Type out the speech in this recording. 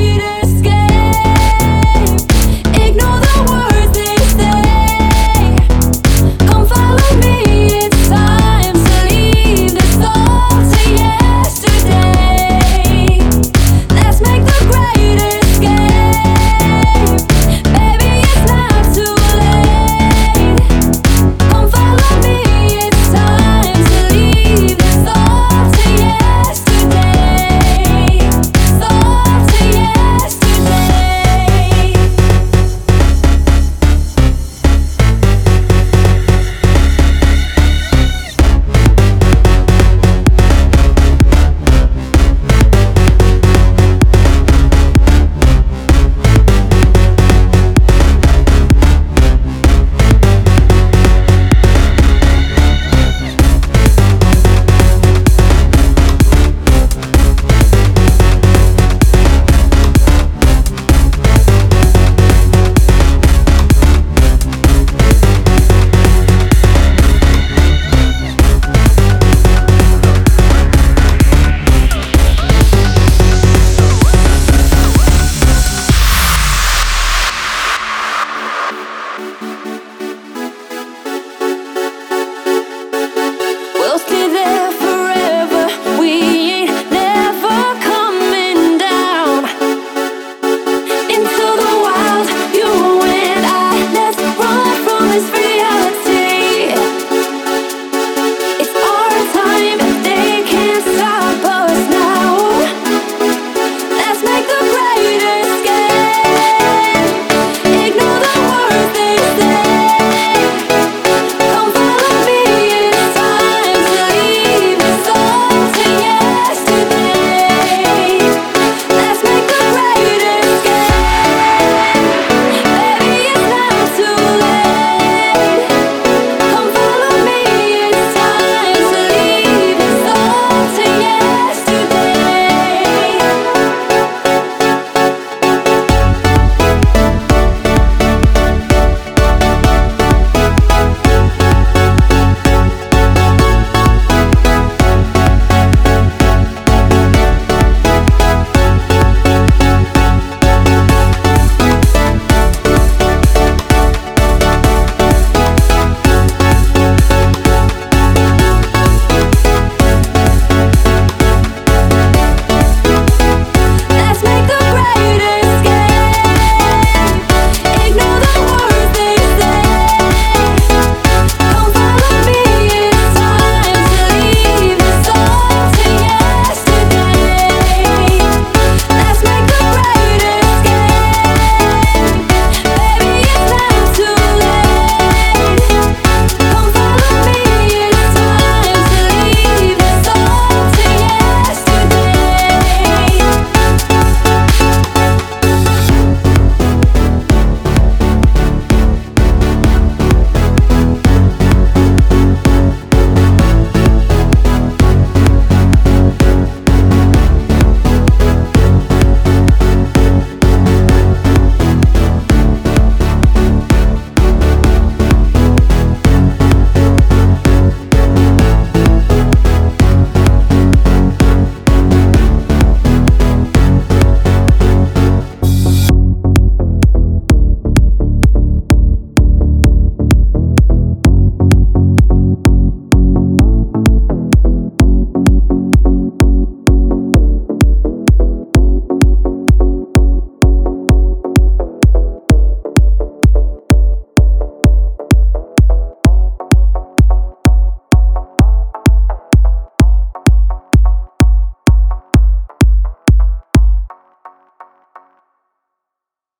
need it.